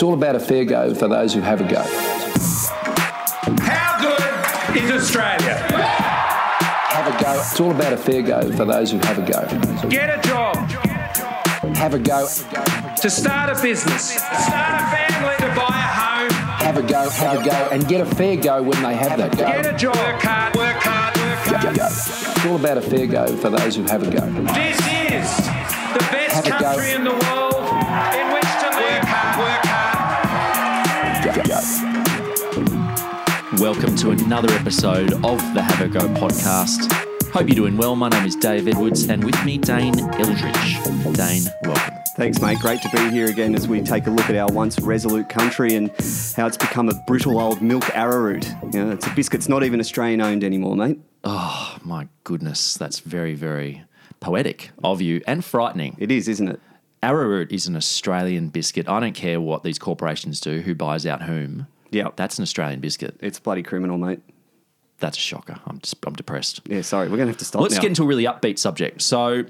It's all about a fair go for those who have a go. How good is Australia? Have a go. It's all about a fair go for those who have a go. Get a job, Have a go. to start a business, to start a family, to buy a home. Have a go. Have a go. And get a fair go when they have that go. Get a job, work hard, work hard, work hard. Go. It's all about a fair go for those who have a go. This is the best country in the world Welcome to another episode of the Have a Go podcast. Hope you're doing well. My name is Dave Edwards, and with me, Dane Eldridge. Dane, welcome. Thanks, mate. Great to be here again as we take a look at our once resolute country and how it's become a brittle old milk arrowroot. You know, it's a biscuit's not even Australian owned anymore, mate. Oh, my goodness, that's very, very poetic of you and frightening. It is, isn't it? Arrowroot is an Australian biscuit. I don't care what these corporations do, who buys out whom. Yeah. That's an Australian biscuit. It's bloody criminal, mate. That's a shocker. I'm, just, I'm depressed. Yeah, sorry, we're going to have to stop Let's now. get into a really upbeat subject. So,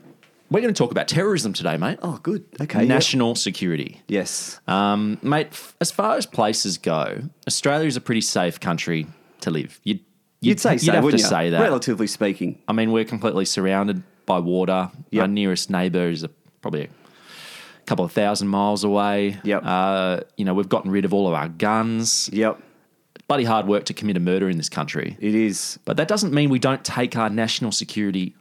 we're going to talk about terrorism today, mate. Oh, good. Okay. National security. Yes. Um, mate, f- as far as places go, Australia is a pretty safe country to live. You'd, You'd say so, have to you? say that. Relatively speaking. I mean, we're completely surrounded by water. Yep. Our nearest neighbour is a, probably a couple of thousand miles away. Yep. Uh, you know, we've gotten rid of all of our guns. Yep. Bloody hard work to commit a murder in this country. It is. But that doesn't mean we don't take our national security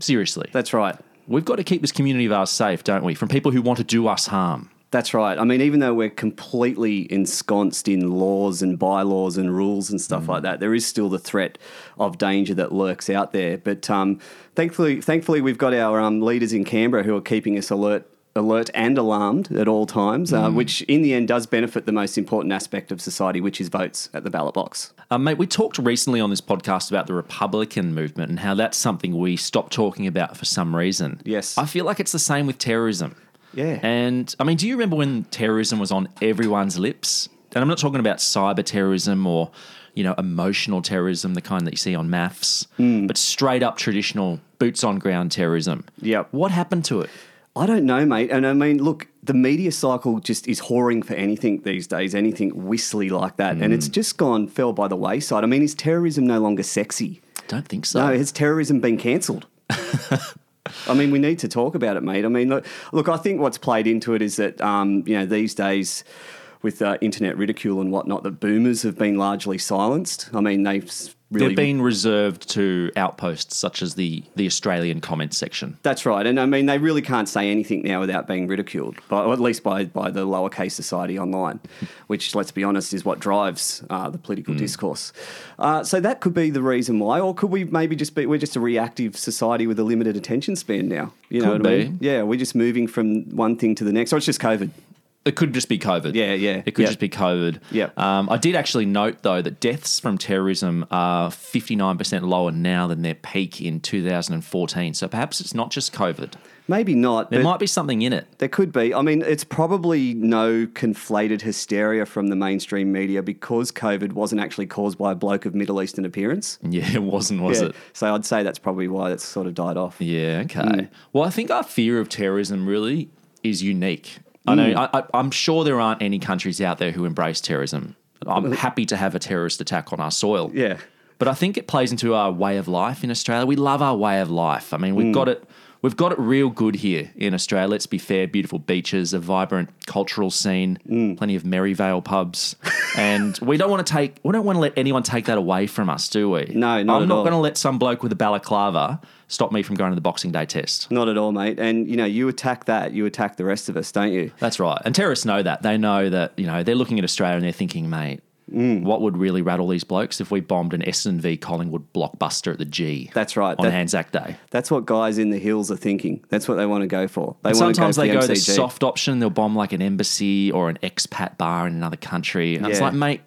seriously. That's right. We've got to keep this community of ours safe, don't we? From people who want to do us harm. That's right. I mean, even though we're completely ensconced in laws and bylaws and rules and stuff like that, there is still the threat of danger that lurks out there. But um, thankfully, thankfully, we've got our um, leaders in Canberra who are keeping us alert. Alert and alarmed at all times, uh, which in the end does benefit the most important aspect of society, which is votes at the ballot box. Um, mate, we talked recently on this podcast about the Republican movement and how that's something we stopped talking about for some reason. Yes. I feel like it's the same with terrorism. Yeah. And I mean, do you remember when terrorism was on everyone's lips? And I'm not talking about cyber terrorism or, you know, emotional terrorism, the kind that you see on maths, but straight up traditional boots on ground terrorism. Yeah. What happened to it? I don't know, mate. And I mean, look, the media cycle just is whoring for anything these days, anything whistly like that. And it's just gone, fell by the wayside. I mean, is terrorism no longer sexy? Don't think so. No, has terrorism been cancelled? I mean, we need to talk about it, mate. I mean, look, look I think what's played into it is that, um, you know, these days with uh, internet ridicule and whatnot, the boomers have been largely silenced. I mean, they've really They've been reserved to outposts such as the, the Australian comment section. That's right, and I mean they really can't say anything now without being ridiculed, by, or at least by by the lowercase society online, which, let's be honest, is what drives uh, the political Hmm. discourse. Uh, so that could be the reason why, or could we maybe just be we're just a reactive society with a limited attention span now? You know Could what I mean? Yeah, we're just moving from one thing to the next, or it's just COVID. It could just be COVID. Yeah, yeah, It could just be COVID. Yeah. Um, I did actually note, though, that deaths from terrorism are 59% lower now than their peak in 2014. So perhaps it's not just COVID. Maybe not. There might be something in it. There could be. I mean, it's probably no conflated hysteria from the mainstream media because COVID wasn't actually caused by a bloke of Middle Eastern appearance. Yeah, it wasn't, was Yeah. it? So I'd say that's probably why it's sort of died off. Yeah, okay. Mm. Well, I think our fear of terrorism really is unique. I know, Mm. I, I, I'm sure there aren't any countries out there who embrace terrorism. I'm happy to have a terrorist attack on our soil. Yeah. But I think it plays into our way of life in Australia. We love our way of life. I mean, we've got it. We've got it real good here in Australia. Let's be fair. Beautiful beaches, a vibrant cultural scene, mm. plenty of Merivale pubs, and we don't want to take. We don't want to let anyone take that away from us, do we? No, not I'm not going to let some bloke with a balaclava stop me from going to the Boxing Day test. Not at all, mate. And you know, you attack that, you attack the rest of us, don't you? That's right. And terrorists know that. They know that, you know, they're looking at Australia and they're thinking, mate, Mm. what would really rattle these blokes if we bombed an Essendon v Collingwood blockbuster at the G? That's right. On That- Anzac Day. That's what guys in the hills are thinking. That's what they want to go for. They And want to go sometimes for they the go the MCG. soft option. They'll bomb like an embassy or an expat bar in another country. And it's Yeah. like, mate,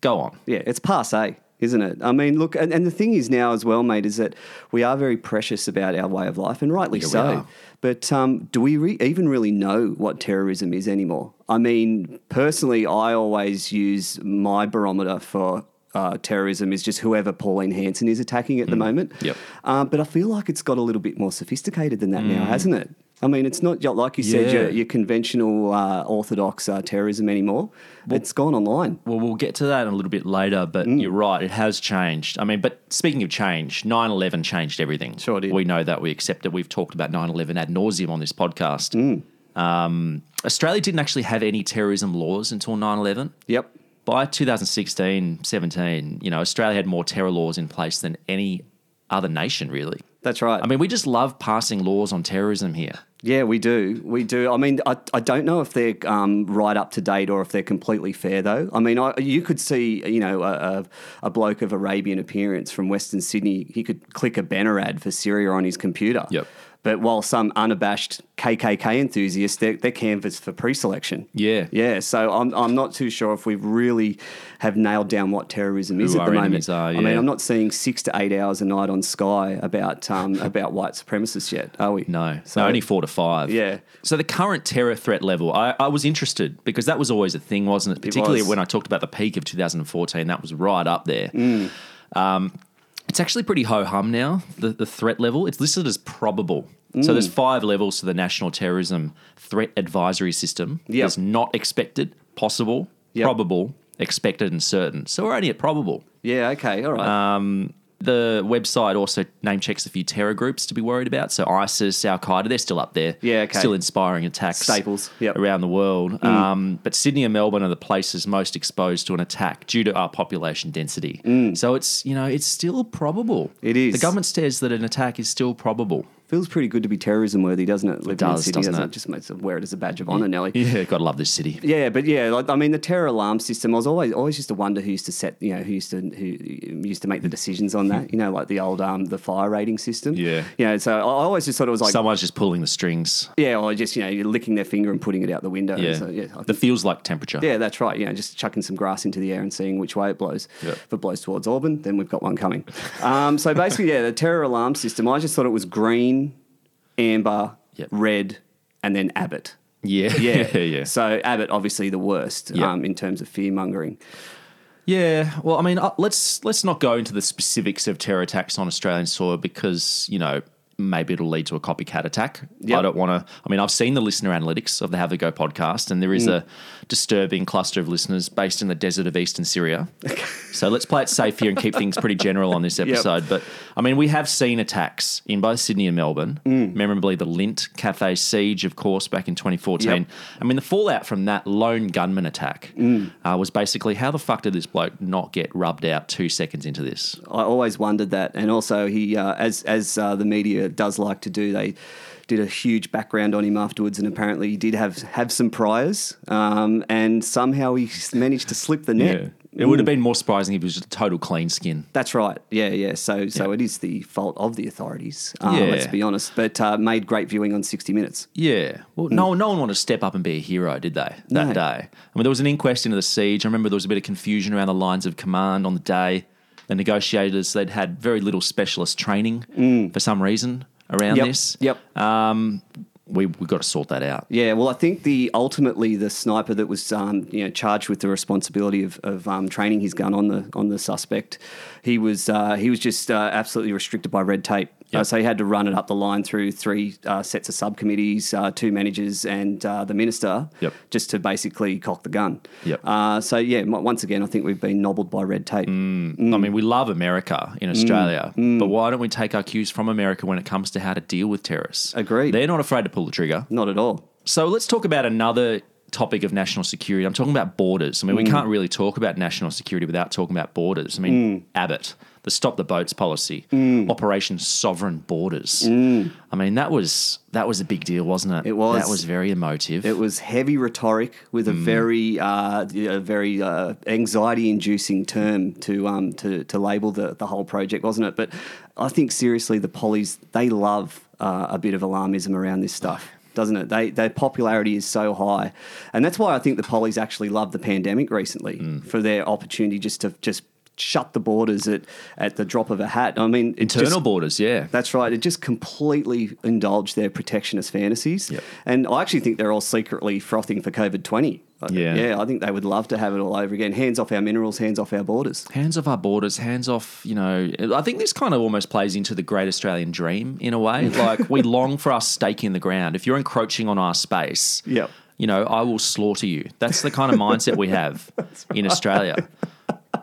go on. Yeah, it's passe, isn't it? I mean, look, and, and the thing is now as well, mate, is that we are very precious about our way of life, and rightly Yeah, so. But um, do we re- even really know what terrorism is anymore? I mean, personally, I always use my barometer for uh, terrorism is just whoever Pauline Hanson is attacking at the moment. Mm. Yep. Um, but I feel like it's got a little bit more sophisticated than that now, hasn't it? I mean, it's not like you said, Yeah. your, your conventional uh, orthodox uh, terrorism anymore. it's gone online. Well, we'll get to that in a little bit later, but Mm. you're right, it has changed. I mean, but speaking of change, 9 11 changed everything. Sure did. We know that, we accept it. We've talked about 9 11 ad nauseum on this podcast. Mm. Um, Australia didn't actually have any terrorism laws until 9 11. Yep. By 2016 17, you know, Australia had more terror laws in place than any other nation, really. That's right. I mean, we just love passing laws on terrorism here. Yeah, we do. We do. I mean, I, I don't know if they're um, right up to date or if they're completely fair, though. I mean, I, you could see, you know, a, a, bloke of Arabian appearance from Western Sydney, he could click a banner ad for Syria on his computer. Yep. But while some unabashed KKK enthusiasts, they're, they're canvassed for pre-selection. Yeah. Yeah, so I'm, I'm not too sure if we really have nailed down what terrorism is at the moment. are, I mean. I'm not seeing six to eight hours a night on Sky about um, about white supremacists yet, are we? No, So- so only four to five. Yeah. So the current terror threat level, I, I was interested because that was always a thing, wasn't it? Particularly was. when I talked about the peak of 2014, that was right up there. Mm. Um, it's actually pretty ho hum now. The the threat level it's listed as probable. Mm. So there's five levels to the National Terrorism Threat Advisory System. Yep. There's not expected, possible, Yep. probable, expected, and certain. So we're only at probable. Yeah, okay, all right. The website also name checks a few terror groups to be worried about. So ISIS, Al Qaeda, they're still up there. Yeah, okay. Still inspiring attacks. Staples, yep. Mm. Around the world. Um, but Sydney and Melbourne are the places most exposed to an attack due to our population density. So it's, you know, it's still probable. Mm. It is. The government says that an attack is still probable. Feels pretty good to be terrorism worthy, doesn't it? Living does, in Sydney, doesn't it? Just makes it wear it as a badge of honour, Nelly. Yeah, gotta love this city. Yeah, but yeah, like, I mean, the terror alarm system. I was always always used to wonder who used to set, you know, who used to who used to make the decisions on that. You know, like the old um the fire rating system. Yeah. You know, so I always just thought it was like Someone's just pulling the strings. yeah, or just you know, you're licking their finger and putting it out the window. Yeah. So, yeah, the feels like temperature. yeah, that's right. You know, just chucking some grass into the air and seeing which way it blows. Yep. If it blows towards Auburn, then we've got one coming. Um, so basically, yeah, the terror alarm system. I just thought it was green, amber, Yep. red, and then Abbott. Yeah. Yeah, yeah. So Abbott, obviously, the worst Yep. um, in terms of fear mongering. Yeah, well, I mean, uh, let's let's not go into the specifics of terror attacks on Australian soil because you know maybe it'll lead to a copycat attack. Yep. I don't want to. I mean, I've seen the listener analytics of the Have a Go podcast, and there is Mm. a disturbing cluster of listeners based in the desert of eastern Syria. so let's play it safe here and keep things pretty general on this episode. But I mean, we have seen attacks in both Sydney and Melbourne. Mm. Memorably, the Lindt Cafe siege, of course, back in 2014. Yep. I mean, the fallout from that lone gunman attack Mm. uh, was basically how the fuck did this bloke not get rubbed out two seconds into this? I always wondered that, and also he, uh, as as uh, the media does like to do, they did a huge background on him afterwards, and apparently he did have have some priors, um, and somehow he managed to slip the net. It would have been more surprising if it was just a total clean skin. That's right. Yeah, yeah. So, so Yeah. it is the fault of the authorities. Uh, Yeah. Let's be honest. But uh, made great viewing on 60 Minutes. Yeah. Well, no, no one wanted to step up and be a hero, did they, that No. day? I mean, there was an inquest into the siege. I remember there was a bit of confusion around the lines of command on the day. The negotiators, they'd had very little specialist training for some reason around Yep. this. Yep. We, we've got to sort that out. Yeah, well, I think the ultimately the sniper that was um, you know charged with the responsibility of, of um, training his gun on the on the suspect, he was uh, he was just uh, absolutely restricted by red tape. Uh, so he had to run it up the line through three uh, sets of subcommittees, uh, two managers, and uh, the minister, Yep. just to basically cock the gun. Yep. Uh, so yeah, m- once again, I think we've been nobbled by red tape. I mean, we love America in Australia, but why don't we take our cues from America when it comes to how to deal with terrorists? Agreed. They're not afraid to pull the trigger. Not at all. So let's talk about another topic of national security. I'm talking about borders. I mean, we can't really talk about national security without talking about borders. I mean, Abbott, the stop the boats policy, Operation Sovereign Borders. I mean, that was that was a big deal, wasn't it? It was. That was very emotive. It was heavy rhetoric with a very, uh, a very uh, anxiety-inducing term to um, to to label the the whole project, wasn't it? But I think seriously, the pollies they love uh, a bit of alarmism around this stuff. Doesn't it? They their popularity is so high, and that's why I think the pollies actually love the pandemic recently mm. for their opportunity just to just shut the borders at, at the drop of a hat. I mean, Internal just- borders, yeah. That's right. It just completely indulged their protectionist fantasies. Yep. And I actually think they're all secretly frothing for COVID 20. Yeah. Yeah, I think they would love to have it all over again. Hands off our minerals, hands off our borders. Hands off our borders, hands off, you know. I think this kind of almost plays into the great Australian dream in a way. Like, we long for our stake in the ground. If you're encroaching on our space, Yep. you know, I will slaughter you. That's the kind of mindset we have in Australia.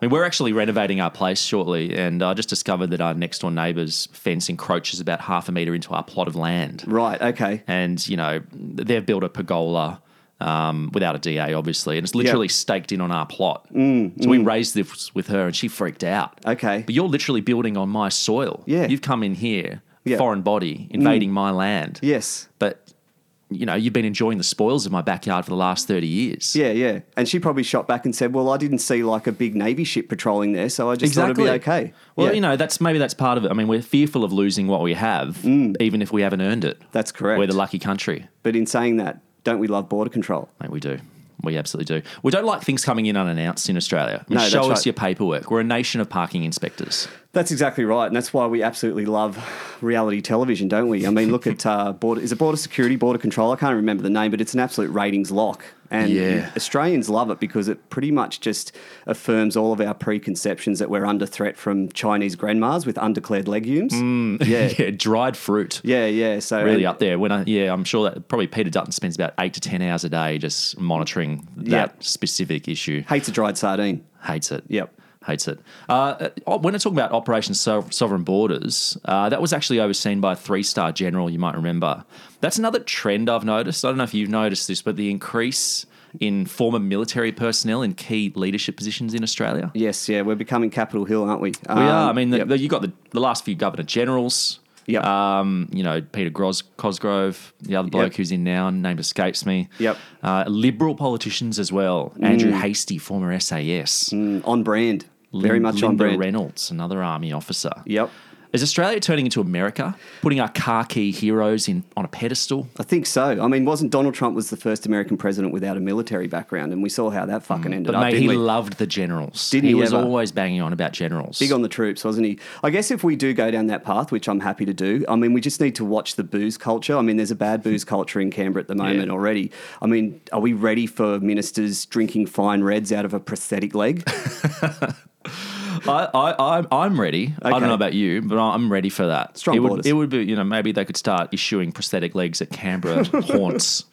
I mean, we're actually renovating our place shortly, and I just discovered that our next door neighbour's fence encroaches about half a metre into our plot of land. Right, okay. And, you know, they've built a pergola um, without a DA, obviously, and it's literally staked in on our plot. Mm, so we mm. raised this with her, and she freaked out. Okay. But you're literally building on my soil. Yeah. You've come in here, Yeah. foreign body, invading mm. my land. Yes. But, you know, you've been enjoying the spoils of my backyard for the last 30 years. Yeah, yeah. And she probably shot back and said, Well, I didn't see like a big Navy ship patrolling there, so I just thought it'd be okay. Well, Yeah, you know, that's maybe that's part of it. I mean, we're fearful of losing what we have, mm. even if we haven't earned it. That's correct. We're the lucky country. But in saying that, don't we love border control? Mate, we do. We absolutely do. We don't like things coming in unannounced in Australia. I mean, No, show that's us right. your paperwork. We're a nation of parking inspectors. That's exactly right, and that's why we absolutely love reality television, don't we? I mean, look at uh, border. Is it border security, border control? I can't remember the name, but it's an absolute ratings lock, and Yeah. Australians love it because it pretty much just affirms all of our preconceptions that we're under threat from Chinese grandmas with undeclared legumes. Yeah, yeah, dried fruit. yeah, yeah. So Really and- up there. When I, yeah, I'm sure that probably Peter Dutton spends about eight to ten hours a day just monitoring that Yeah. specific issue. hates a dried sardine. Hates it. Yep. Hates it. Uh, uh, when I talk about Operation Sov- Sovereign Borders, uh, that was actually overseen by a three star general, you might remember. That's another trend I've noticed. I don't know if you've noticed this, but the increase in former military personnel in key leadership positions in Australia. Yes, yeah, we're becoming Capitol Hill, aren't we? We are. I mean, the, yep. the, you got the, the last few governor generals. Yep. Um, you know, Peter Gros- Cosgrove, the other bloke Yep. who's in now, name escapes me. Yep. Uh, liberal politicians as well. Andrew Hastie, former SAS. Mm, on brand, very much on Linda brand. Reynolds, another army officer. Yep. Is Australia turning into America, putting our car key heroes in on a pedestal? I think so. I mean, wasn't Donald Trump was the first American president without a military background, and we saw how that fucking mm. ended But up. mate, he we? loved the generals. Did he he was ever? always banging on about generals. Big on the troops, wasn't he? I guess if we do go down that path, which I'm happy to do, I mean, we just need to watch the booze culture. I mean, there's a bad booze culture in Canberra at the moment Yeah. already. I mean, are we ready for ministers drinking fine reds out of a prosthetic leg? I, I, I'm, I'm ready. I don't know about you, but I'm ready for that. Strong it would, borders. it would be, you know, maybe they could start issuing prosthetic legs at Canberra haunts.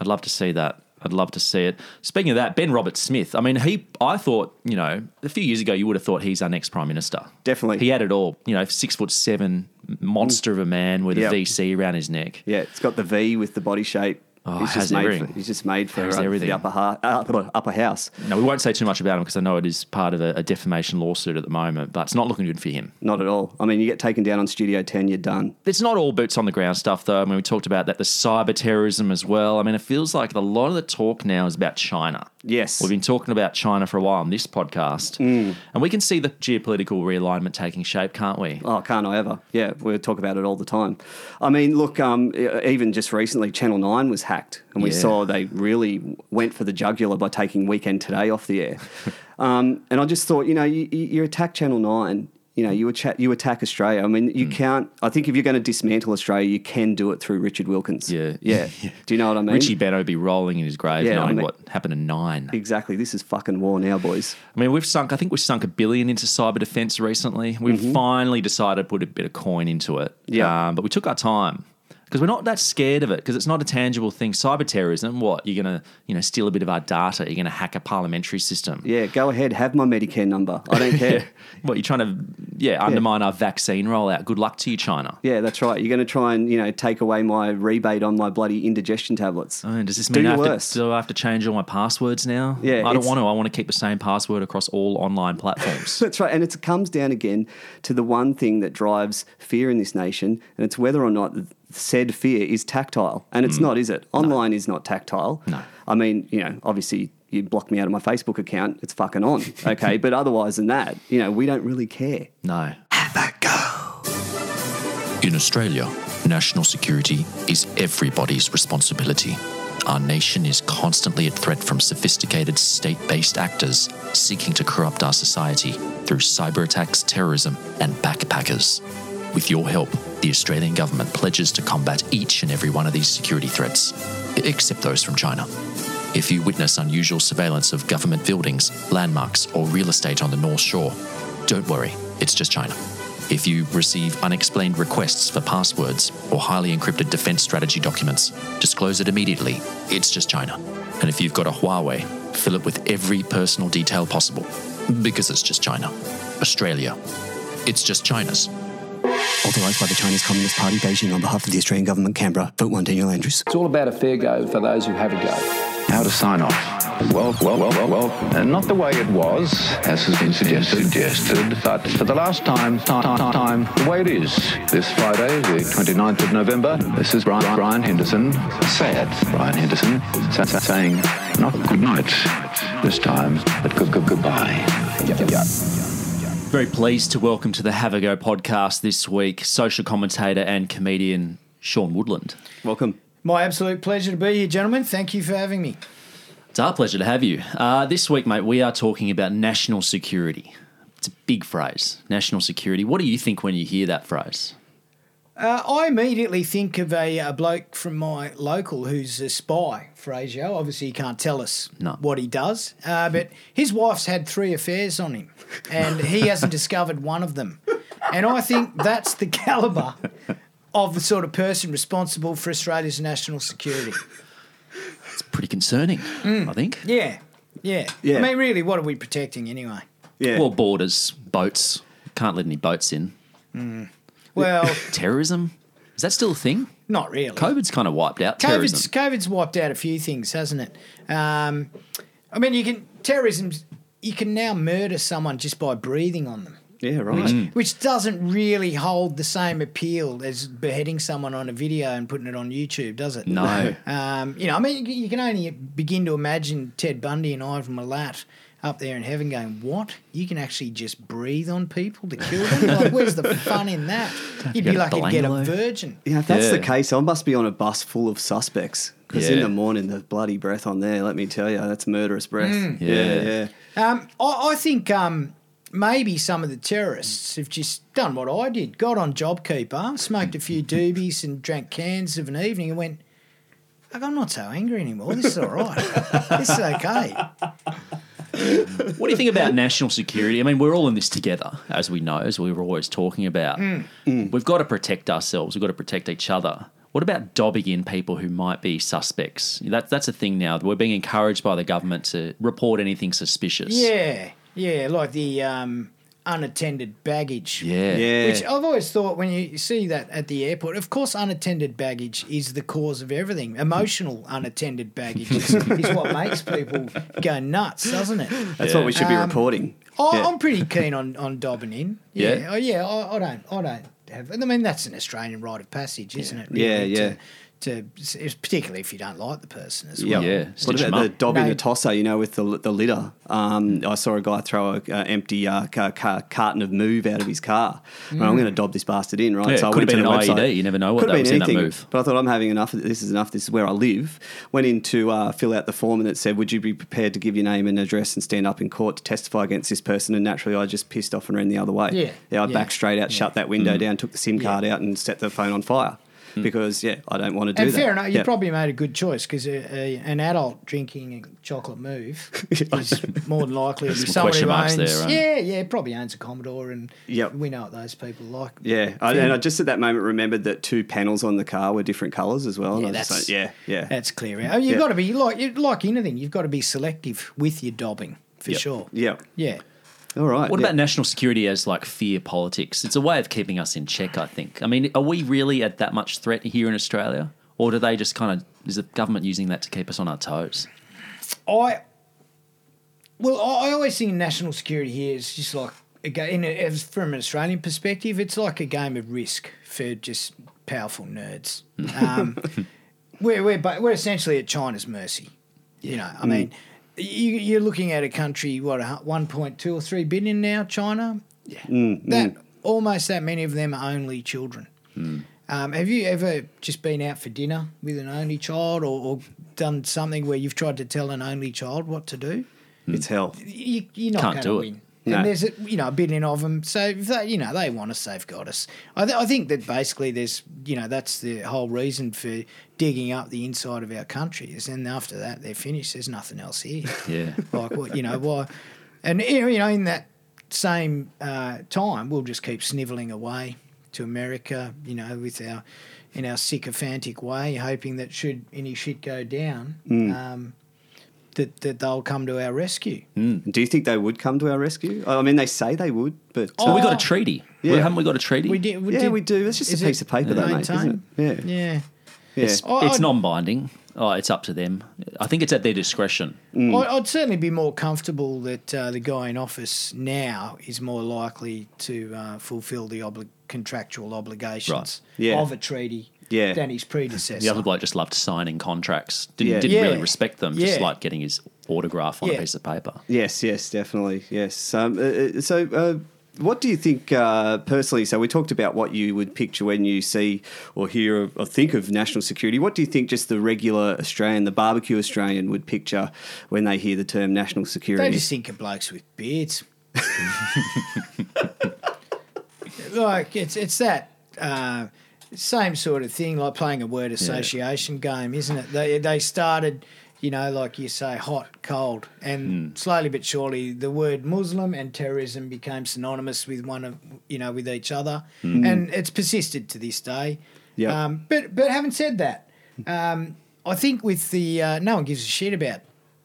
I'd love to see that. I'd love to see it. Speaking of that, Ben Roberts-Smith. I mean, he. I thought, you know, a few years ago, you would have thought he's our next prime minister. Definitely. He had it all. You know, six foot seven, monster of a man with Yep. a VC around his neck. Yeah, it's got the V with the body shape. Oh, he's just made for, he's just made for, uh, everything. the upper, ha- uh, upper upper house. No, we won't say too much about him because I know it is part of a, a defamation lawsuit at the moment, but it's not looking good for him. Not at all. I mean, you get taken down on Studio 10, you're done. It's not all boots on the ground stuff, though. I mean, we talked about that, the cyber terrorism as well. I mean, it feels like a lot of the talk now is about China. Yes. We've been talking about China for a while on this podcast, and we can see the geopolitical realignment taking shape, can't we? Oh, can't I ever? Yeah, we talk about it all the time. I mean, look, um, even just recently, Channel 9 was hacked, and we Yeah. saw they really went for the jugular by taking Weekend Today off the air. um, and I just thought, you know, you, you you attack Channel 9. You know, you attack, you attack Australia. I mean, you can't. I think if you're going to dismantle Australia, you can do it through Richard Wilkins. Yeah. yeah. Do you know what I mean? Richie Benaud be rolling in his grave Yeah, I knowing mean- what happened in nine. Exactly. This is fucking war now, boys. I mean, we've sunk, I think we've sunk a billion into cyber defense recently. We've finally decided to put a bit of coin into it. Mm-hmm. Yeah. Um, but we took our time because we're not that scared of it because it's not a tangible thing. Cyber terrorism, what? You're going to, you know, steal a bit of our data. You're going to hack a parliamentary system. Yeah, go ahead. Have my Medicare number. I don't care. What, you're trying to, yeah, undermine our vaccine rollout. Good luck to you, China. Yeah, that's right. You're going to try and you know take away my rebate on my bloody indigestion tablets. Oh, does this Do mean I have, worst. to, do I have to change all my passwords now? Yeah, I don't want to. I want to keep the same password across all online platforms. That's right, and it comes down again to the one thing that drives fear in this nation, and it's whether or not said fear is tactile, and it's not, is it? Online is not tactile. Mm. No. I mean, you know, obviously you block me out of my Facebook account, it's fucking on, okay. but otherwise than that, you know, we don't really care. no. Have a go. In Australia, National security is everybody's responsibility. Our nation is constantly at threat from sophisticated state based actors seeking to corrupt our society through cyber attacks, terrorism, and backpackers. With your help, the Australian government pledges to combat each and every one of these security threats, except those from China. If you witness unusual surveillance of government buildings, landmarks, or real estate on the North Shore, don't worry, it's just China. If you receive unexplained requests for passwords or highly encrypted defense strategy documents, disclose it immediately. It's just China. And if you've got a Huawei, fill it with every personal detail possible. Because it's just China. Australia. It's just China's. Authorised by the Chinese Communist Party, Beijing, on behalf of the Australian Government, Canberra. Vote 1 Daniel Andrews. It's all about a fair go for those who have a go. How to sign off? Well, well, well, well, well, uh, not the way it was, as has been suggested, suggested but for the last time, time, time, time, the way it is. This Friday, the 29th of November, this is Brian, Brian Henderson, sad Brian Henderson, sa- sa- saying not good night this time, but good, good, goodbye. Yep, yep, yep. Very pleased to welcome to the Have a Go podcast this week social commentator and comedian Sean Woodland. Welcome. My absolute pleasure to be here, gentlemen. Thank you for having me. It's our pleasure to have you. Uh, this week, mate, we are talking about national security. It's a big phrase, national security. What do you think when you hear that phrase? Uh, I immediately think of a, a bloke from my local who's a spy for ASIO. Obviously, he can't tell us No. what he does, uh, but his wife's had three affairs on him, and he hasn't discovered one of them. And I think that's the calibre of the sort of person responsible for Australia's national security. It's pretty concerning, I think. Yeah, yeah. Yeah. I mean, really, what are we protecting anyway? Yeah. Well, borders, boats. Can't let any boats in. Well, Terrorism? Is that still a thing? not really. COVID's kind of wiped out COVID's, terrorism. COVID's wiped out a few things, hasn't it? Um, I mean, you can terrorism. You can now murder someone just by breathing on them, yeah, right. Mm. which doesn't really hold the same appeal as beheading someone on a video and putting it on YouTube, does it? No. Um, you know, I mean, you- you can only begin to imagine Ted Bundy and Ivan Milat up there in heaven going, "What? You can actually just breathe on people to kill them? Like, where's the fun in that? You'd get be a lucky to get a virgin." Yeah, if that's the case, I must be on a bus full of suspects. Because in the morning, the bloody breath on there, let me tell you, that's murderous breath. Mm. Yeah, Yeah. Um, I, I think um, maybe some of the terrorists have just done what I did. Got on JobKeeper, smoked a few doobies, and drank cans of an evening, and went. "Look, I'm not so angry anymore. This is all right. this is okay. What do you think about national security? I mean, we're all in this together, as we know, as we were always talking about. We've got to protect ourselves. We've got to protect each other. What about dobbing in people who might be suspects? That, that's a thing now. We're being encouraged by the government to report anything suspicious. Yeah, yeah, like the um, unattended baggage. Yeah. Yeah. Which I've always thought when you see that at the airport, of course, unattended baggage is the cause of everything. Emotional unattended baggage is, is what makes people go nuts, doesn't it? That's what we should be Um, reporting. I, Yeah. I'm pretty keen on, on dobbing in. Yeah? Yeah, oh, yeah. I, I don't, I don't have. I mean, that's an Australian rite of passage, isn't it? Yeah, yeah. To, to, particularly if you don't like the person as well. Yeah, What about the up. dobbing No. the tosser, you know, with the, the litter? Um, I saw a guy throw a uh, empty uh, ca- ca- carton of Moove out of his car. Well, I'm going to dob this bastard in, right? Yeah, so I could went have to been the an website. IED. You never know what Could have that was been in that anything. Moove. But I thought I'm having enough. Of, this is enough. This is where I live. Went in to uh, fill out the form and it said, "Would you be prepared to give your name and address and stand up in court to testify against this person?" And naturally, I just pissed off and ran the other way. Yeah, yeah. I yeah, backed straight out, shut that Mm. window down, took the SIM card out, and set the phone on fire. Hmm. Because yeah, I don't want to do that. And that. fair enough, you Yeah. probably made a good choice because an adult drinking a chocolate Moove is more than likely to be Some someone question who marks owns. there, right? Yeah, yeah, probably owns a Commodore, and Yep. we know what those people like. Yeah, I, and I just at that moment remembered that two panels on the car were different colours as well. and Yeah, I that's like, yeah, yeah. That's clear. I mean, oh, you've Yeah. got to be like like anything. You've got to be selective with your dobbing for Yep. sure. Yeah. Yeah. All right. What yeah. about national security as like fear politics? It's a way of keeping us in check, I think. I mean, are we really at that much threat here in Australia? Or do they just kind of, is the government using that to keep us on our toes? I well, I I always think national security here is just like a in a, as from an Australian perspective, it's like a game of risk for just powerful nerds. Um, we're we're we're essentially at China's mercy. You know, I mean, you, you're looking at a country what one point two or three billion now, China. Yeah, that almost that many of them are only children. Um, have you ever just been out for dinner with an only child, or, or done something where you've tried to tell an only child what to do? It's hell. You, you're not Can't going do to it. win. No. And there's a, you know a billion of them, so they, you know they want to safeguard us. I, th- I think that basically there's you know that's the whole reason for digging up the inside of our country is, and after that they're finished. There's nothing else here. Yeah. like what you know why, and you know, in that same uh, time we'll just keep snivelling away to America, you know, with our in our sycophantic way, hoping that should any shit go down. Mm. Um, that, that they'll come to our rescue. Do you think they would come to our rescue? I mean, they say they would, but Well, we got Oh. a treaty. Yeah. Well, haven't we got a treaty? We did. We yeah, did, we do. It's just a piece of paper, though, mate, isn't it? Yeah, Yeah. Yeah. It's, I- it's non-binding. Oh, it's up to them. I think it's at their discretion. Mm. I- I'd certainly be more comfortable that uh, the guy in office now is more likely to uh, fulfil the obli- contractual obligations Right. Yeah. of a treaty Yeah. than his predecessor. The other bloke just loved signing contracts. Didn't, Yeah. didn't really respect them. Just Yeah. like getting his autograph on Yeah. a piece of paper. Yes, yes, definitely. Yes. Um, uh, uh, so, uh, what do you think uh, personally? So, we talked about what you would picture when you see or hear or think of national security. What do you think just the regular Australian, the barbecue Australian, would picture when they hear the term national security? They just think of blokes with beards. like it's it's that uh, same sort of thing, like playing a word association game, isn't it? They they started, you know, like you say, hot, cold, and slowly but surely the word Muslim and terrorism became synonymous with one of you know with each other, and it's persisted to this day. Yep. Um, but but having said that, um, I think with the uh, no one gives a shit about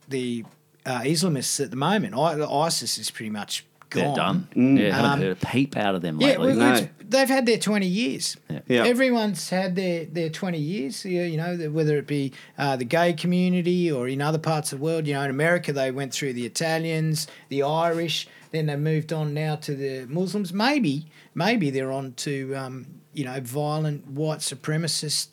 the uh, Islamists at the moment. I, ISIS is pretty much gone. They're done. Yeah, haven't Um, heard a peep out of them Yeah, lately. well, No. they've had their 20 years. Yeah. Everyone's had their, their 20 years, you you know, whether it be uh, the gay community or in other parts of the world. You know, in America, they went through the Italians, the Irish, then they moved on now to the Muslims. Maybe, maybe they're on to, um, you know, violent white supremacist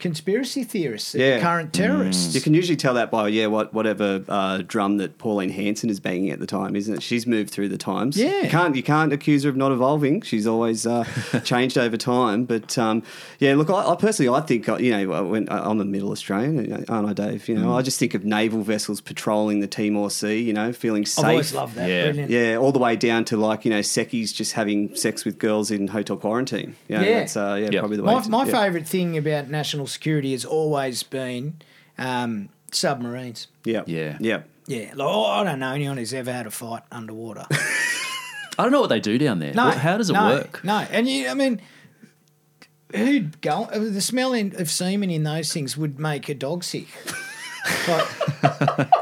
conspiracy theorists, Yeah. current terrorists. You can usually tell that by yeah, what whatever uh, drum that Pauline Hanson is banging at the time, isn't it? She's moved through the times. Yeah. you can't you can't accuse her of not evolving. She's always uh, changed over time. But um, yeah, look, I, I personally I think uh, you know when I'm a Middle Australian, aren't I, Dave? You know, Mm. I just think of naval vessels patrolling the Timor Sea. You know, feeling safe. I've always loved that. Yeah. Brilliant. Yeah, all the way down to like you know Seki's just having sex with girls in hotel quarantine. You know, Yeah. that's uh, yeah, Yeah. probably the way. My, my yeah. favourite thing about national security has always been um, submarines. Yeah, Yeah. yeah. Yeah, like, oh, I don't know anyone who's ever had a fight underwater. I don't know what they do down there. No, How does it no, work? No, and you, I mean, who'd go? uh, The smell in, of semen in those things would make a dog sick. like,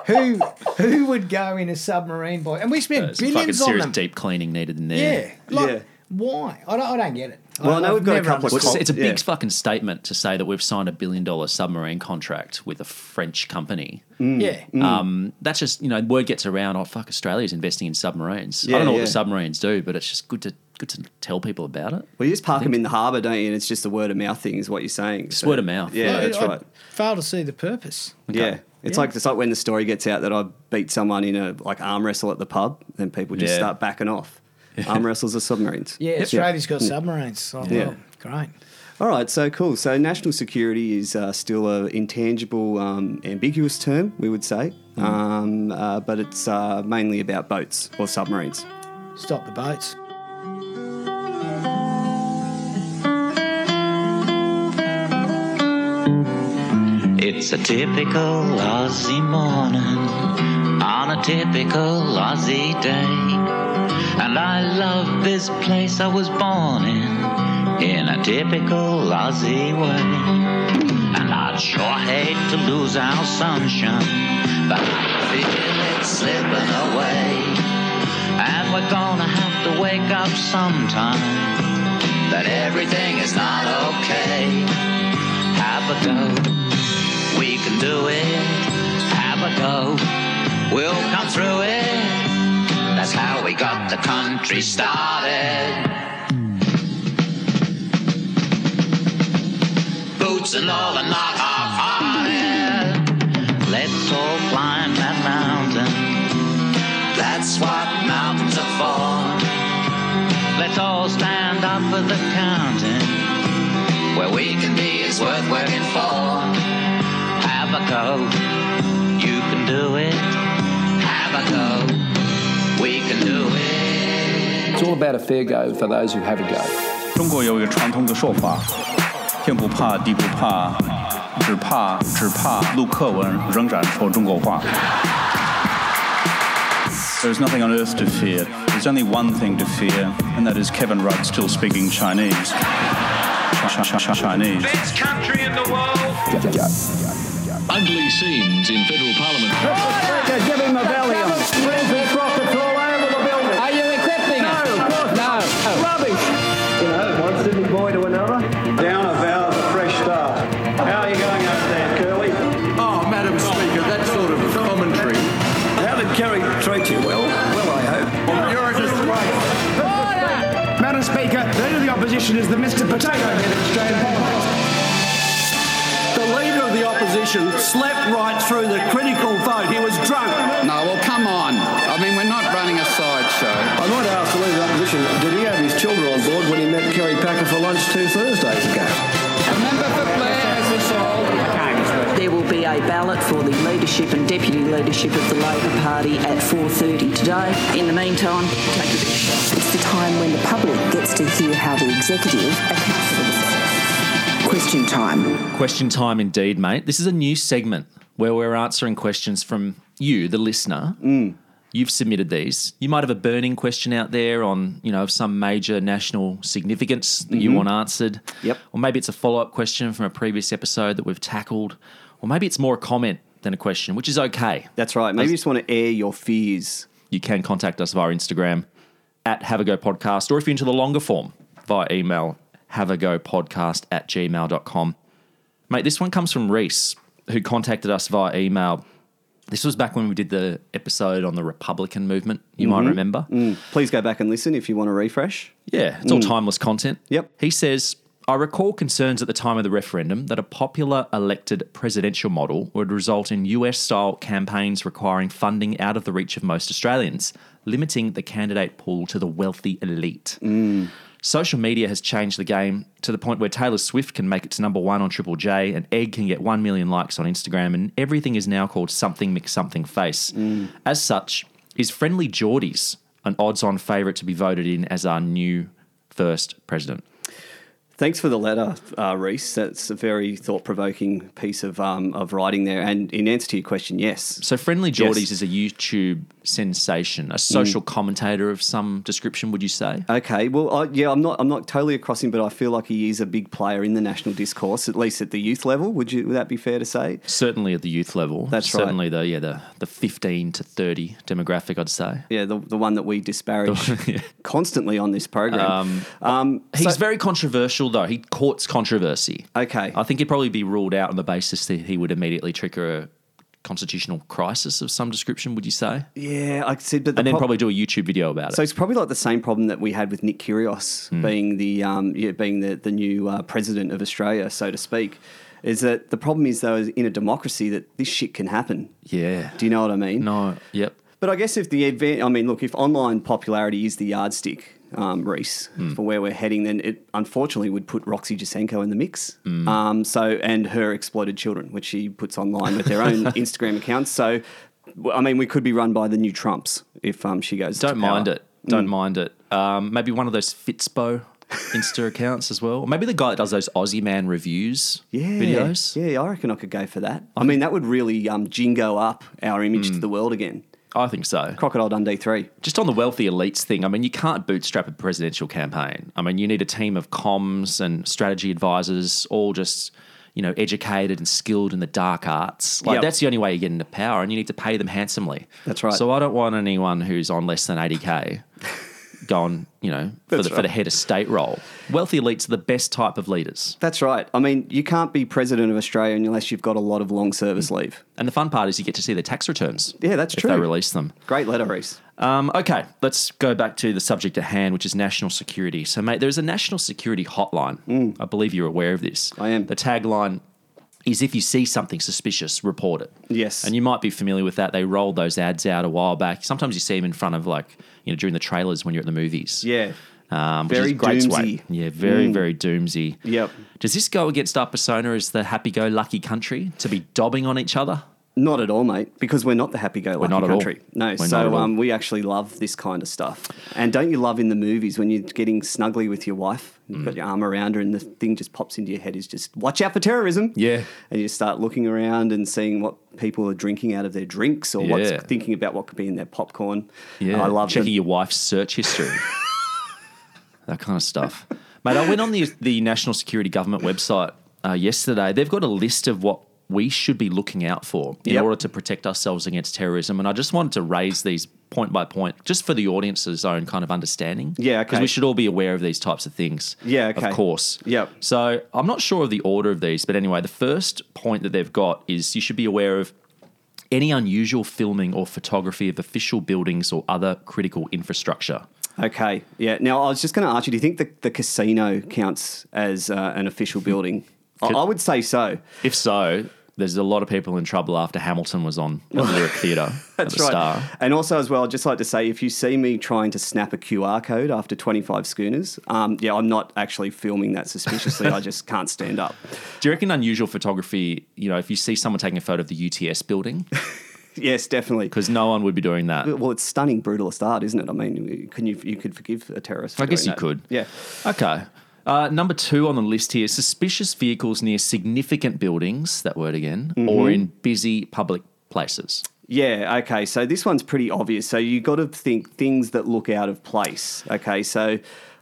who who would go in a submarine boy? And we spend There's some fucking billions on serious them. deep cleaning needed in there. Yeah, like, Yeah. why? I don't, I don't get it. Well, I know we've got a couple of Well, it's, it's a big Yeah. fucking statement to say that we've signed a billion dollar submarine contract with a French company. Yeah, Um, that's just you know word gets around. Oh fuck, Australia's investing in submarines. I don't know what the submarines do, but it's just good to good to tell people about it. Well, you just park them in the harbour, don't you? And it's just a word of mouth thing, is what you're saying. Just word of mouth. Yeah, I- that's I right. Fail to see the purpose. Yeah. It's Yeah. like it's like when the story gets out that I beat someone in a like arm wrestle at the pub, then people just Yeah. start backing off. Arm wrestles are submarines. Yeah, Australia's got submarines. Oh, Yeah. well, great. All right, so cool. So national security is uh, still a intangible, um, ambiguous term, we would say, Mm. um, uh, but it's uh, mainly about boats or submarines. Stop the boats. It's a typical Aussie morning on a typical Aussie day. I love this place I was born in, in a typical Aussie way. And I'd sure hate to lose our sunshine, but I feel it slipping away. And we're gonna have to wake up sometime, that everything is not okay. Have a go. We can do it. Have a go. We'll come through it. That's how we got the country started. Boots and all and not half-hearted. Let's all climb that mountain. That's what mountains are for. Let's all stand up for the counting. where we can be is worth working for. Have a go, you can do it. It's all about a fair go for those who have a go. 中国有一个传统的说法：天不怕地不怕，只怕只怕陆克文仍然说中国话。There's nothing on earth to fear. There's only one thing to fear, and that is Kevin Rudd still speaking Chinese. Ch- ch- ch- Chinese. Best country in the world. Go, go. Ugly scenes in federal parliament. Give him a Valium. Flimsy profits all Potato Head Australian politics. The leader of the opposition slept right through the critical vote. He was drunk. No, well, come on. I mean, we're not running a sideshow. I might ask the leader of the opposition, did he have his children on board when he met Kerry Packer for lunch two Thursdays ago? There will be a ballot for the leadership and deputy leadership of the Labor Party at 4.30 today. In the meantime, take a big shot. It's the time when the public gets to hear how the executive accounts for themselves. Question time. Question time indeed, mate. This is a new segment where we're answering questions from you, the listener. Mm. You've submitted these. You might have a burning question out there on, you know, of some major national significance that you Mhm. want answered. Yep. Or maybe it's a follow-up question from a previous episode that we've tackled. Or maybe it's more a comment than a question, which is okay. That's right. Maybe you just want to air your fears. You can contact us via Instagram at Have a Go Podcast, or if you're into the longer form, via email, have a go podcast at gmail.com. Mate, this one comes from Reese, who contacted us via email. This was back when we did the episode on the Republican movement, you might Mhm. remember. Mm. Please go back and listen if you want to refresh. Yeah, it's all Mm. timeless content. Yep. He says, I recall concerns at the time of the referendum that a popular elected presidential model would result in US style campaigns requiring funding out of the reach of most Australians, limiting the candidate pool to the wealthy elite. Mm. Social media has changed the game to the point where Taylor Swift can make it to number one on Triple J, and Egg can get 1 million likes on Instagram, and everything is now called something mix something face. As such, is Friendlyjordies an odds on favourite to be voted in as our new first president? Thanks for the letter, uh, Reese. That's a very thought-provoking piece of um, of writing there. And in answer to your question, yes. So, Friendly Yes. Is a YouTube sensation, a social commentator of some description, would you say? Okay, well, I, yeah, I'm not, I'm not totally across him, but I feel like he is a big player in the national discourse, at least at the youth level. Would you, would that be fair to say? Certainly at the youth level. That's right. Certainly the yeah the the 15 to 30 demographic, I'd say. Yeah, the, the one that we disparage constantly on this program. Um, Um, He's so- very controversial, though. He courts controversy. Okay. I think he'd probably be ruled out on the basis that he would immediately trigger a constitutional crisis of some description, would you say? yeah, I said, but the and then prob- probably do a YouTube video about it. So it's probably like the same problem that we had with Nick Kyrgios Hmm. being the um, yeah, being the the new uh, president of Australia, so to speak. Is that the problem? Is though is in a democracy that this shit can happen. yeah. Do you know what I mean? No. Yep. But I guess if the event, I mean, look, if online popularity is the yardstick, um, Reese, Hmm. for where we're heading, then it unfortunately would put Roxy Jacenko in the mix. Hmm. Um, so, and her exploited children, which she puts online with their own Instagram accounts. So, I mean, we could be run by the new Trumps if um, she goes. Don't mind it. Don't Mm. mind it. Um, maybe one of those Fitspo Insta accounts as well. Or maybe the guy that does those Aussie Man reviews Yeah, videos. Yeah, I reckon I could go for that. I mean, that would really um, jingo up our image Hmm. to the world again. I think so. Crocodile Dundee 3. Just on the wealthy elites thing, I mean, you can't bootstrap a presidential campaign. I mean, you need a team of comms and strategy advisors, all just, you know, educated and skilled in the dark arts. Like, Yep. that's the only way you get into power, and you need to pay them handsomely. That's right. So I don't want anyone who's on less than 80K going, you know, for the, for the head of state role. Wealthy elites are the best type of leaders. That's right. I mean, you can't be president of Australia unless you've got a lot of long service leave. And the fun part is you get to see their tax returns. Yeah, that's if true. they release them. Great letter, Reese. Um, okay, let's go back to the subject at hand, which is national security. So, mate, there's a national security hotline. I believe you're aware of this. I am. The tagline is if you see something suspicious, report it. Yes. And you might be familiar with that. They rolled those ads out a while back. Sometimes you see them in front of, like, you know, during the trailers when you're at the movies. Yeah. Um, Very great doomsy. Yeah, very, Mm. very doomsy. Yep. Does this go against our persona as the happy-go-lucky country to be dobbing on each other? Not at all, mate, because we're not the happy-go-lucky not at all. country. No, We're not at so all. um, we actually love this kind of stuff. And don't you love in the movies when you're getting snuggly with your wife, you've Mm. got your arm around her, and the thing just pops into your head is just watch out for terrorism. Yeah. And you start looking around and seeing what people are drinking out of their drinks or Yeah. what's thinking about what could be in their popcorn. Yeah, I love checking your wife's search history, that kind of stuff. Mate, I went on the the National Security Government website uh, yesterday. They've got a list of what we should be looking out for in Yep. order to protect ourselves against terrorism, and I just wanted to raise these point by point, just for the audience's own kind of understanding. Yeah, because okay. we should all be aware of these types of things. Yeah, okay. of course. Yep. So I'm not sure of the order of these, but anyway, the first point that they've got is you should be aware of any unusual filming or photography of official buildings or other critical infrastructure. Okay, yeah. Now I was just going to ask you: Do you think the, the casino counts as uh, an official building? I, I would say so. If so, there's a lot of people in trouble after Hamilton was on at the Lyric Theatre at That's the right. Star. And also, as well, I'd just like to say, if you see me trying to snap a QR code after 25 schooners, um, yeah, I'm not actually filming that suspiciously. I just can't stand up. Do you reckon unusual photography, you know, if you see someone taking a photo of the UTS building? yes, definitely. Because no one would be doing that. Well, it's stunning, brutalist art, isn't it? I mean, can you you could forgive a terrorist? For I guess you that. could. Yeah. Okay. Uh, number two on the list here suspicious vehicles near significant buildings, that word again, or Mhm. in busy public places. Yeah, okay. So this one's pretty obvious. So you've got to think things that look out of place. Okay, so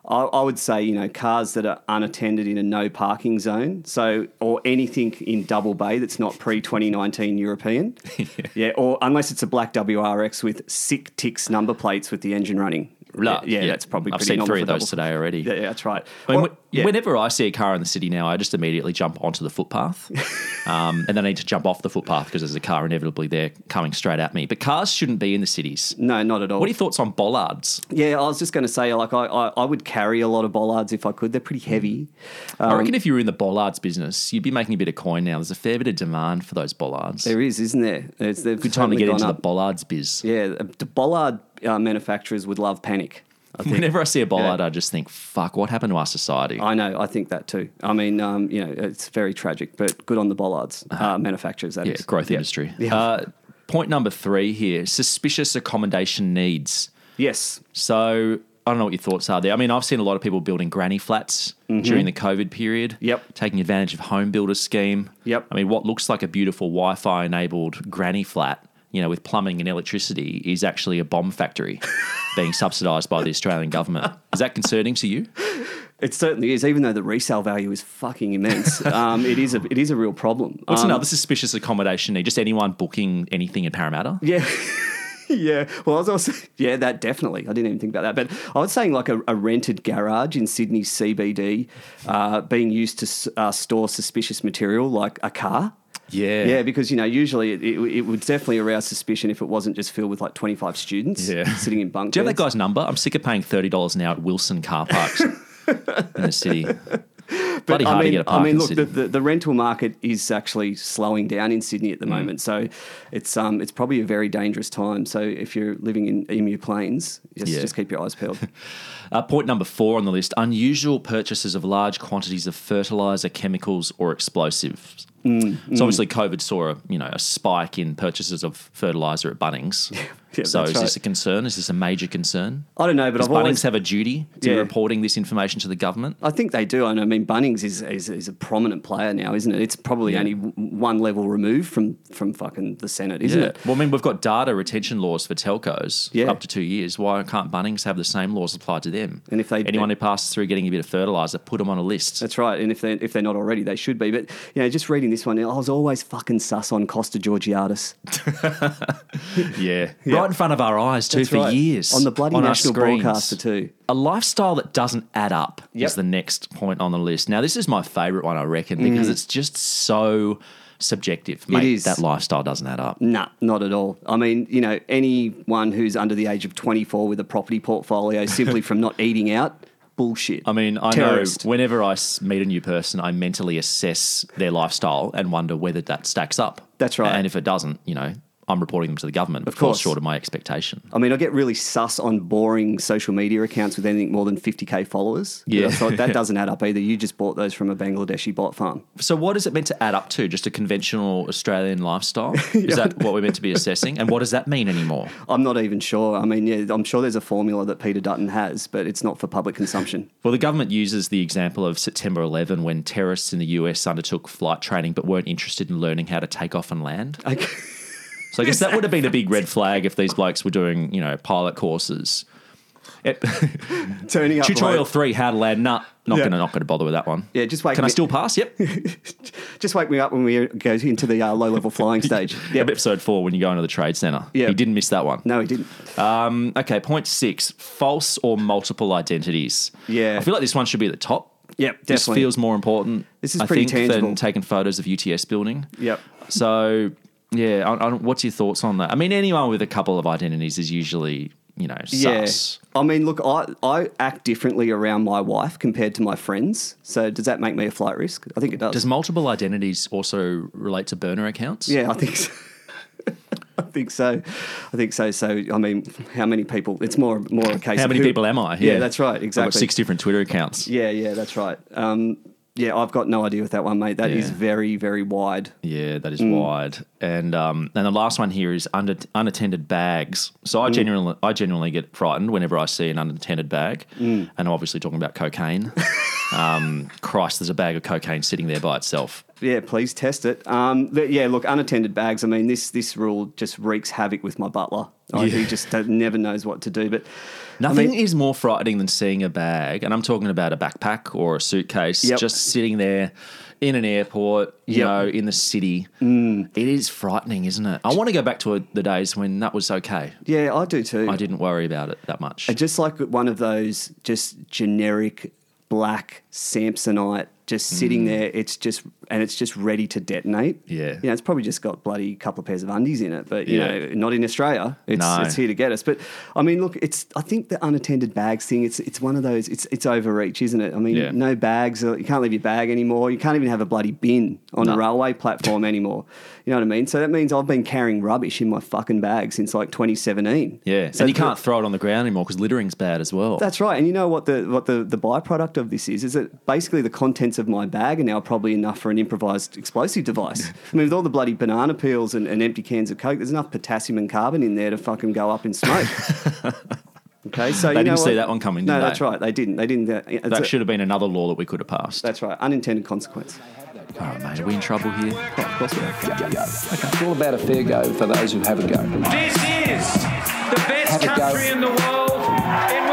I, I would say you know cars that are unattended in a no parking zone. So or anything in double bay that's not pre twenty nineteen European. yeah. or unless it's a black WRX with sick ticks number plates with the engine running. Blah. Yeah, that's probably. I've pretty seen three of those today already. Yeah, yeah, that's right. I mean, Or- yeah. Whenever I see a car in the city now, I just immediately jump onto the footpath, um, and then I need to jump off the footpath because there's a car inevitably there coming straight at me. But cars shouldn't be in the cities. No, not at all. What are your thoughts on bollards? Yeah, I was just going to say, like, I, I, I would carry a lot of bollards if I could. They're pretty heavy. I Um, reckon if you were in the bollards business, you'd be making a bit of coin now. There's a fair bit of demand for those bollards. There is, isn't there? It's, Good time to get into up. the bollards biz. Yeah, the bollard uh, manufacturers would love panic. I think. Whenever I see a bollard, I just think, "Fuck, what happened to our society?" I know, I think that too. I mean, um, you know, it's very tragic, but good on the bollards uh, manufacturers. That yeah, is. growth Yeah. industry. Yeah. Uh, point number three here: suspicious accommodation needs. Yes. So I don't know what your thoughts are there. I mean, I've seen a lot of people building granny flats Mhm. during the COVID period. Yep. Taking advantage of home builder scheme. Yep. I mean, what looks like a beautiful Wi-Fi enabled granny flat, you know, with plumbing and electricity, is actually a bomb factory being subsidised by the Australian government. Is that concerning to you? It certainly is, even though the resale value is fucking immense. um, it is a it is a real problem. What's Um, another suspicious accommodation need? Just anyone booking anything in Parramatta? Yeah. yeah. Well, I was also, yeah, that definitely. I didn't even think about that. But I was saying like a, a rented garage in Sydney CBD uh, being used to uh, store suspicious material like a car. Yeah. Yeah, because, you know, usually it, it, it would definitely arouse suspicion if it wasn't just filled with like 25 students Yeah. sitting in bunk Do you have that guy's number? I'm sick of paying thirty dollars an hour at Wilson car parks in the city. Bloody hard I mean, to get a park I mean, look, the, the, the rental market is actually slowing down in Sydney at the Mm. moment, so it's um it's probably a very dangerous time. So if you're living in Emu Plains, just, Yeah. just keep your eyes peeled. Uh, point number four on the list: unusual purchases of large quantities of fertilizer, chemicals, or explosives. Mm, So mm. obviously, COVID saw a you know a spike in purchases of fertilizer at Bunnings. Yeah, so is this a concern? Is this a major concern? I don't know, but Does Bunnings always have a duty to Yeah. reporting this information to the government? I think they do, I mean Bunnings is, is is a prominent player now, isn't it? It's probably Yeah. only one level removed from from fucking the Senate, isn't it? Well, I mean, we've got data retention laws for telcos up to two years. Why can't Bunnings have the same laws applied to them? And if they anyone who passes through getting a bit of fertilizer, put them on a list. That's right, and if they if they're not already, they should be. But you know, just reading this one, I was always fucking sus on Costa Georgiadis. Yeah. Yeah. Right in front of our eyes, too, That's for right. years. On the bloody our national broadcaster too. A lifestyle that doesn't add up Yep. is the next point on the list. Now, this is my favourite one, I reckon, because Mm. it's just so subjective. Mate, is. That lifestyle doesn't add up. Nah, not at all. I mean, you know, anyone who's under the age of 24 with a property portfolio simply from not eating out, bullshit. I mean, I Terrorist. know whenever I meet a new person, I mentally assess their lifestyle and wonder whether that stacks up. That's right. And if it doesn't, you know, I'm reporting them to the government. Of, course. short of my expectation. I mean, I get really sus on boring social media accounts with anything more than 50k followers. Yeah. That doesn't add up either. You just bought those from a Bangladeshi bot farm. So, what is it meant to add up to? Just a conventional Australian lifestyle? Is that what we're meant to be assessing? And what does that mean anymore? I'm not even sure. I mean, yeah, I'm sure there's a formula that Peter Dutton has, but it's not for public consumption. Well, the government uses the example of September 11 when terrorists in the US undertook flight training but weren't interested in learning how to take off and land. So I guess that would have been a big red flag if these blokes were doing, you know, pilot courses. It- Turning up Tutorial late. three, how to land. Nah, not Yeah. gonna not gonna bother with that one. Yeah, just wake Can I still pass? Yep. Just wake me up when we go into the uh, low level flying stage. Yeah. Episode four when you go into the trade center. Yeah. He didn't miss that one. No, he didn't. Um, okay, point six: false or multiple identities. Yeah. I feel like this one should be at the top. Yep, This definitely. feels more important. This is I pretty think, tangible. than taking photos of UTS building. Yep. So, yeah, I, I, what's your thoughts on that? I mean, anyone with a couple of identities is usually, you know, sus. I mean, look, I, I act differently around my wife compared to my friends. So does that make me a flight risk? I think it does. Does multiple identities also relate to burner accounts? Yeah, I think so. I think so. I think so. So, I mean, how many people? It's more more a case. How many who- people am I? Yeah, that's right. Exactly. six different Twitter accounts. Yeah, yeah, that's right. Um, yeah, I've got no idea with that one, mate. That is Yeah. very, very wide. Yeah, that is Mm. wide. And um, and the last one here is under, unattended bags. So I Mm. genuinely I genuinely get frightened whenever I see an unattended bag, Mm. and I'm obviously talking about cocaine. um, Christ, there's a bag of cocaine sitting there by itself. Yeah, please test it. Um, yeah, look, unattended bags. I mean, this this rule just wreaks havoc with my butler. Like, Yeah. He just never knows what to do. But I Nothing mean- is more frightening than seeing a bag, and I'm talking about a backpack or a suitcase Yep. just sitting there in an airport, you Yep. know, in the city. Mm. It is frightening, isn't it? I want to go back to the days when that was okay. Yeah, I do too. I didn't worry about it that much. Just like one of those just generic black Samsonite just sitting Mm. there, it's just and it's just ready to detonate. Yeah. You know, it's probably just got bloody couple of pairs of undies in it, but you Yeah. know, not in Australia. It's No. it's here to get us. But I mean, look, it's I think the unattended bags thing, it's it's one of those it's it's overreach, isn't it? I mean, Yeah. no bags, you can't leave your bag anymore. You can't even have a bloody bin on a railway platform anymore. You know what I mean? So that means I've been carrying rubbish in my fucking bag since like 2017. yeah, So and you can't throw it on the ground anymore because littering's bad as well. that's right. And you know what the what the, the byproduct of this is? Is that basically the contents of my bag are now probably enough for an improvised explosive device. I mean, with all the bloody banana peels and, and empty cans of Coke, there's enough potassium and carbon in there to fucking go up in smoke. okay, so They you didn't see what? that one coming, No, did that's right. They didn't. They didn't. uh, it's that a- should have been another law that we could have passed. That's right. Unintended consequence. All right, mate. Are we in trouble here? Oh, of course we are. It's all about a fair go for those who have a go. This is the best Have go. country in the world in